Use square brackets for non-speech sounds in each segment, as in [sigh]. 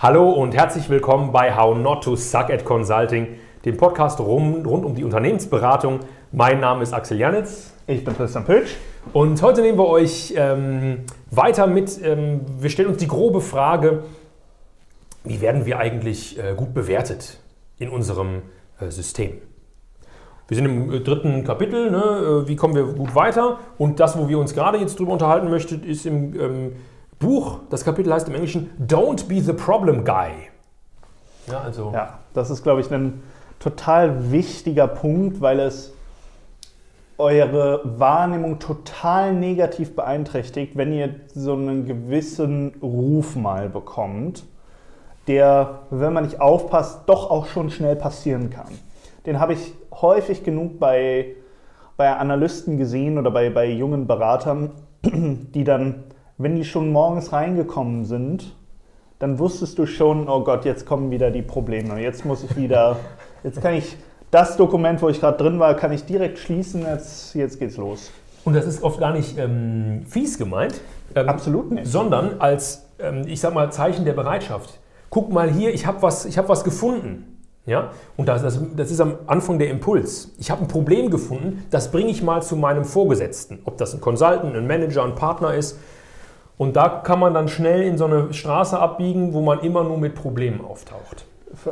Hallo und herzlich willkommen bei How Not to Suck at Consulting, dem Podcast rund, rund um die Unternehmensberatung. Mein Name ist Axel Janitz. Ich bin Christian Pötsch. Und heute nehmen wir euch ähm, weiter mit, ähm, wir stellen uns die grobe Frage, wie werden wir eigentlich äh, gut bewertet in unserem äh, System? Wir sind im äh, dritten Kapitel, ne? Äh, wie kommen wir gut weiter? Und das, wo wir uns gerade jetzt drüber unterhalten möchten, ist im ähm, Buch, das Kapitel heißt im Englischen Don't be the problem guy. Ja, also. Ja, das ist, glaube ich, ein total wichtiger Punkt, weil es eure Wahrnehmung total negativ beeinträchtigt, wenn ihr so einen gewissen Ruf mal bekommt, der, wenn man nicht aufpasst, doch auch schon schnell passieren kann. Den habe ich häufig genug bei, bei Analysten gesehen oder bei, bei jungen Beratern, [clears throat] die dann wenn die schon morgens reingekommen sind, dann wusstest du schon, oh Gott, jetzt kommen wieder die Probleme. Jetzt muss ich wieder, [laughs] jetzt kann ich das Dokument, wo ich gerade drin war, kann ich direkt schließen. Jetzt, jetzt geht's los. Und das ist oft gar nicht ähm, fies gemeint. Ähm, Absolut nicht. Sondern als, ähm, ich sag mal, Zeichen der Bereitschaft. Guck mal hier, ich habe was, hab was gefunden. Ja? Und das, das, das ist am Anfang der Impuls. Ich habe ein Problem gefunden, das bringe ich mal zu meinem Vorgesetzten. Ob das ein Consultant, ein Manager, ein Partner ist. Und da kann man dann schnell in so eine Straße abbiegen, wo man immer nur mit Problemen auftaucht.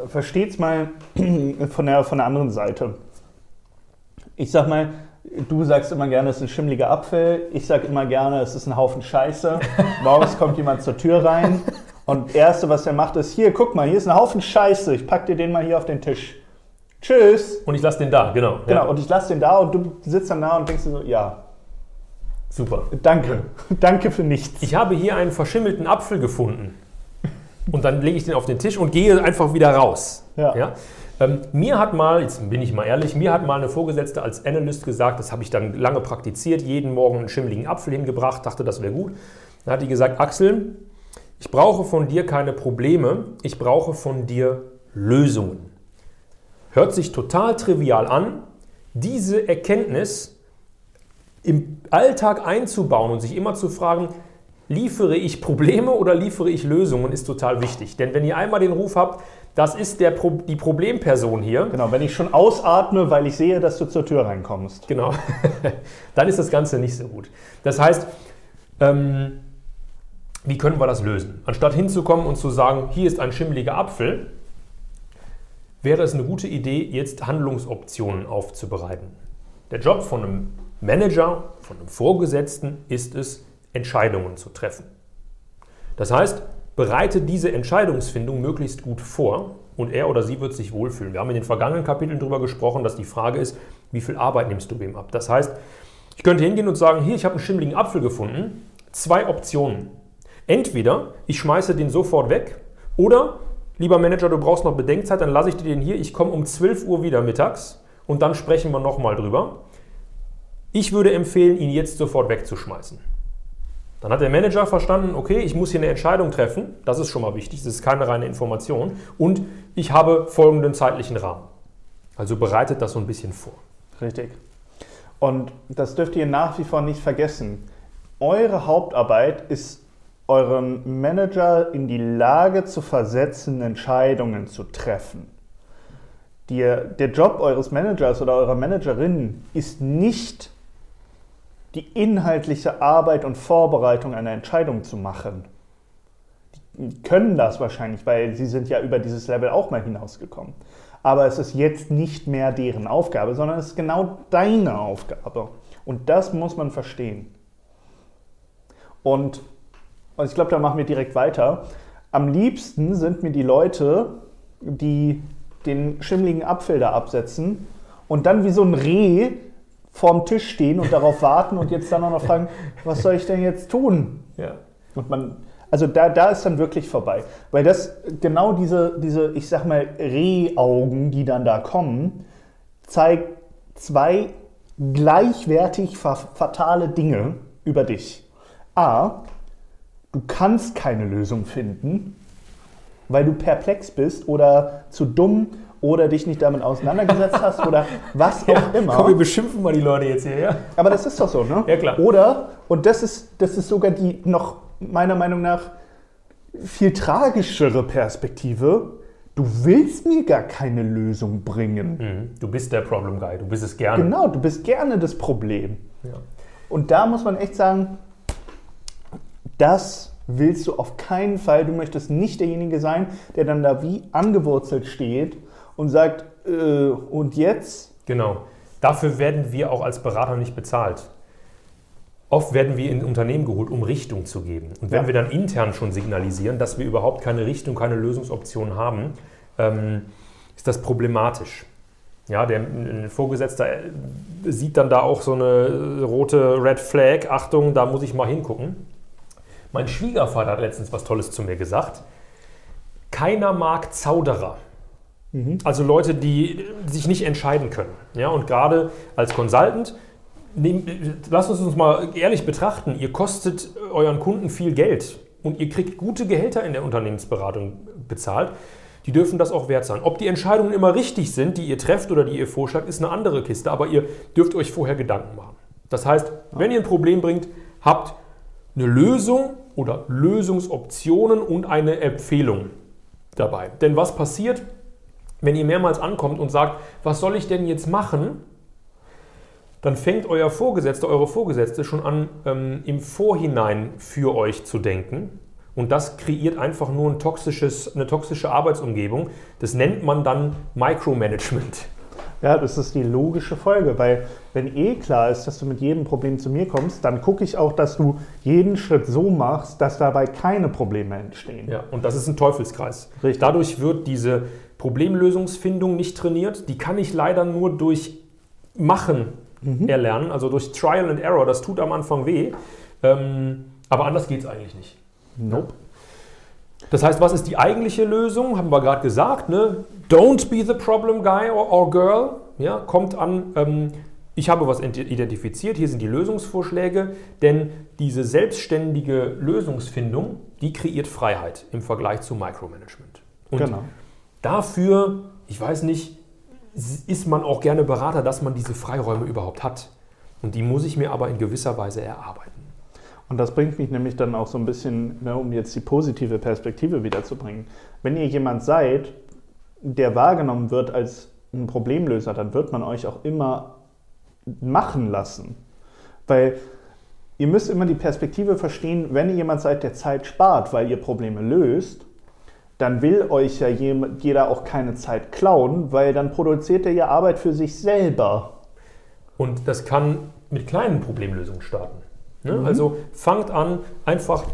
Versteht's mal [clears throat] von der, von der anderen Seite. Ich sag mal, du sagst immer gerne, es ist ein schimmliger Apfel. Ich sag immer gerne, es ist ein Haufen Scheiße. [laughs] Morgens kommt jemand zur Tür rein und das Erste, was er macht, ist: Hier, guck mal, hier ist ein Haufen Scheiße. Ich pack dir den mal hier auf den Tisch. Tschüss. Und ich lasse den da, genau. Genau, ja. und ich lasse den da und du sitzt dann da und denkst dir so: Ja, Super. Danke. [laughs] Danke für nichts. Ich habe hier einen verschimmelten Apfel gefunden. Und dann lege ich den auf den Tisch und gehe einfach wieder raus. Ja. ja? Ähm, mir hat mal, jetzt bin ich mal ehrlich, mir hat mal eine Vorgesetzte als Analyst gesagt, das habe ich dann lange praktiziert, jeden Morgen einen schimmeligen Apfel hingebracht, dachte, das wäre gut. Dann hat die gesagt, Axel, ich brauche von dir keine Probleme, ich brauche von dir Lösungen. Hört sich total trivial an. Diese Erkenntnis im Alltag einzubauen und sich immer zu fragen, liefere ich Probleme oder liefere ich Lösungen, ist total wichtig. Denn wenn ihr einmal den Ruf habt, das ist der Pro die Problemperson hier. Genau, wenn ich schon ausatme, weil ich sehe, dass du zur Tür reinkommst. Genau, [laughs] dann ist das Ganze nicht so gut. Das heißt, ähm, wie können wir das lösen? Anstatt hinzukommen und zu sagen, hier ist ein schimmeliger Apfel, wäre es eine gute Idee, jetzt Handlungsoptionen aufzubereiten. Der Job von einem Manager, von einem Vorgesetzten ist es, Entscheidungen zu treffen. Das heißt, bereite diese Entscheidungsfindung möglichst gut vor und er oder sie wird sich wohlfühlen. Wir haben in den vergangenen Kapiteln darüber gesprochen, dass die Frage ist, wie viel Arbeit nimmst du wem ab? Das heißt, ich könnte hingehen und sagen, hier, ich habe einen schimmligen Apfel gefunden. Zwei Optionen. Entweder ich schmeiße den sofort weg oder, lieber Manager, du brauchst noch Bedenkzeit, dann lasse ich dir den hier, ich komme um 12 Uhr wieder mittags und dann sprechen wir nochmal drüber. Ich würde empfehlen, ihn jetzt sofort wegzuschmeißen. Dann hat der Manager verstanden, okay, ich muss hier eine Entscheidung treffen. Das ist schon mal wichtig, das ist keine reine Information. Und ich habe folgenden zeitlichen Rahmen. Also bereitet das so ein bisschen vor. Richtig. Und das dürft ihr nach wie vor nicht vergessen. Eure Hauptarbeit ist, euren Manager in die Lage zu versetzen, Entscheidungen zu treffen. Der, der Job eures Managers oder eurer Managerin ist nicht die inhaltliche Arbeit und Vorbereitung einer Entscheidung zu machen. Die können das wahrscheinlich, weil sie sind ja über dieses Level auch mal hinausgekommen. Aber es ist jetzt nicht mehr deren Aufgabe, sondern es ist genau deine Aufgabe. Und das muss man verstehen. Und, und ich glaube, da machen wir direkt weiter. Am liebsten sind mir die Leute, die den schimmligen da absetzen und dann wie so ein Reh vorm Tisch stehen und darauf warten und jetzt dann auch noch fragen, was soll ich denn jetzt tun? Ja. Und man, also da, da ist dann wirklich vorbei. Weil das genau diese, diese, ich sag mal, Rehaugen, die dann da kommen, zeigt zwei gleichwertig fatale Dinge über dich. A, du kannst keine Lösung finden, weil du perplex bist oder zu dumm oder dich nicht damit auseinandergesetzt hast oder was ja, auch immer. Komm, wir beschimpfen mal die Leute jetzt hier, ja? Aber das ist doch so, ne? Ja, klar. Oder, und das ist, das ist sogar die noch meiner Meinung nach viel tragischere Perspektive. Du willst mir gar keine Lösung bringen. Mhm. Du bist der Problem Guy, du bist es gerne. Genau, du bist gerne das Problem. Ja. Und da muss man echt sagen, das willst du auf keinen Fall. Du möchtest nicht derjenige sein, der dann da wie angewurzelt steht und sagt, äh, und jetzt? Genau. Dafür werden wir auch als Berater nicht bezahlt. Oft werden wir in Unternehmen geholt, um Richtung zu geben. Und wenn Ja. wir dann intern schon signalisieren, dass wir überhaupt keine Richtung, keine Lösungsoption haben, ähm, ist das problematisch. Ja, der ein Vorgesetzter äh, sieht dann da auch so eine rote Red Flag, Achtung, da muss ich mal hingucken. Mein Schwiegervater hat letztens was Tolles zu mir gesagt. Keiner mag Zauderer. Also Leute, die sich nicht entscheiden können. Ja, und gerade als Consultant, nehm, lasst uns uns mal ehrlich betrachten, ihr kostet euren Kunden viel Geld und ihr kriegt gute Gehälter in der Unternehmensberatung bezahlt. Die dürfen das auch wert sein. Ob die Entscheidungen immer richtig sind, die ihr trefft oder die ihr vorschlagt, ist eine andere Kiste, aber ihr dürft euch vorher Gedanken machen. Das heißt, wenn ihr ein Problem bringt, habt eine Lösung oder Lösungsoptionen und eine Empfehlung dabei. Denn was passiert, wenn ihr mehrmals ankommt und sagt, was soll ich denn jetzt machen? Dann fängt euer Vorgesetzter, eure Vorgesetzte schon an, ähm, im Vorhinein für euch zu denken. Und das kreiert einfach nur ein eine toxische Arbeitsumgebung. Das nennt man dann Micromanagement. Ja, das ist die logische Folge, weil wenn eh klar ist, dass du mit jedem Problem zu mir kommst, dann gucke ich auch, dass du jeden Schritt so machst, dass dabei keine Probleme entstehen. Ja, und das ist ein Teufelskreis. Richtig. Dadurch wird diese Problemlösungsfindung nicht trainiert. Die kann ich leider nur durch Machen erlernen, also durch Trial and Error. Das tut am Anfang weh. Ähm, aber anders geht es eigentlich nicht. Nope. Das heißt, was ist die eigentliche Lösung? Haben wir gerade gesagt. Ne? Don't be the problem guy or, or girl. Ja, kommt an, ähm, ich habe was ent- identifiziert, hier sind die Lösungsvorschläge, denn diese selbstständige Lösungsfindung, die kreiert Freiheit im Vergleich zu Micromanagement. Und Genau. Dafür, ich weiß nicht, ist man auch gerne Berater, dass man diese Freiräume überhaupt hat. Und die muss ich mir aber in gewisser Weise erarbeiten. Und das bringt mich nämlich dann auch so ein bisschen, ne, um jetzt die positive Perspektive wiederzubringen. Wenn ihr jemand seid, der wahrgenommen wird als ein Problemlöser, dann wird man euch auch immer machen lassen. Weil ihr müsst immer die Perspektive verstehen, wenn ihr jemand seid, der Zeit spart, weil ihr Probleme löst, dann will euch ja jeder auch keine Zeit klauen, weil dann produziert er ja Arbeit für sich selber. Und das kann mit kleinen Problemlösungen starten. Ne? Also fangt an, einfach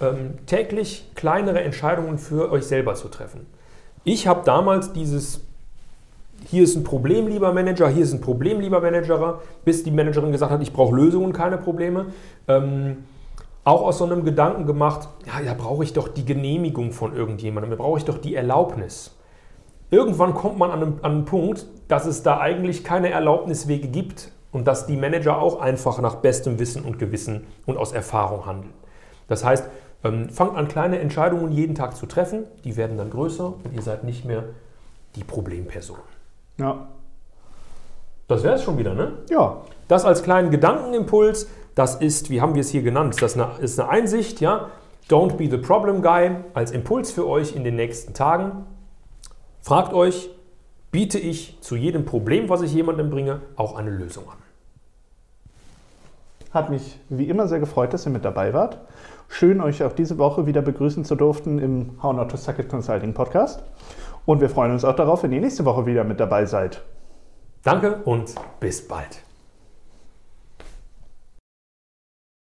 ähm, täglich kleinere Entscheidungen für euch selber zu treffen. Ich habe damals dieses, hier ist ein Problem, lieber Manager, hier ist ein Problem, lieber Manager, bis die Managerin gesagt hat, ich brauche Lösungen, keine Probleme. Ähm, auch aus so einem Gedanken gemacht, ja, da brauche ich doch die Genehmigung von irgendjemandem, da brauche ich doch die Erlaubnis. Irgendwann kommt man an einen, an einen Punkt, dass es da eigentlich keine Erlaubniswege gibt und dass die Manager auch einfach nach bestem Wissen und Gewissen und aus Erfahrung handeln. Das heißt, ähm, fangt an, kleine Entscheidungen jeden Tag zu treffen, die werden dann größer und ihr seid nicht mehr die Problemperson. Ja. Das wäre es schon wieder, ne? Ja, Das als kleinen Gedankenimpuls, das ist, wie haben wir es hier genannt, das ist eine, Einsicht, ja. Don't be the problem guy als Impuls für euch in den nächsten Tagen. Fragt euch, biete ich zu jedem Problem, was ich jemandem bringe, auch eine Lösung an. Hat mich wie immer sehr gefreut, dass ihr mit dabei wart. Schön, euch auch diese Woche wieder begrüßen zu durften im How Not to Suck It Consulting Podcast. Und wir freuen uns auch darauf, wenn ihr nächste Woche wieder mit dabei seid. Danke und bis bald.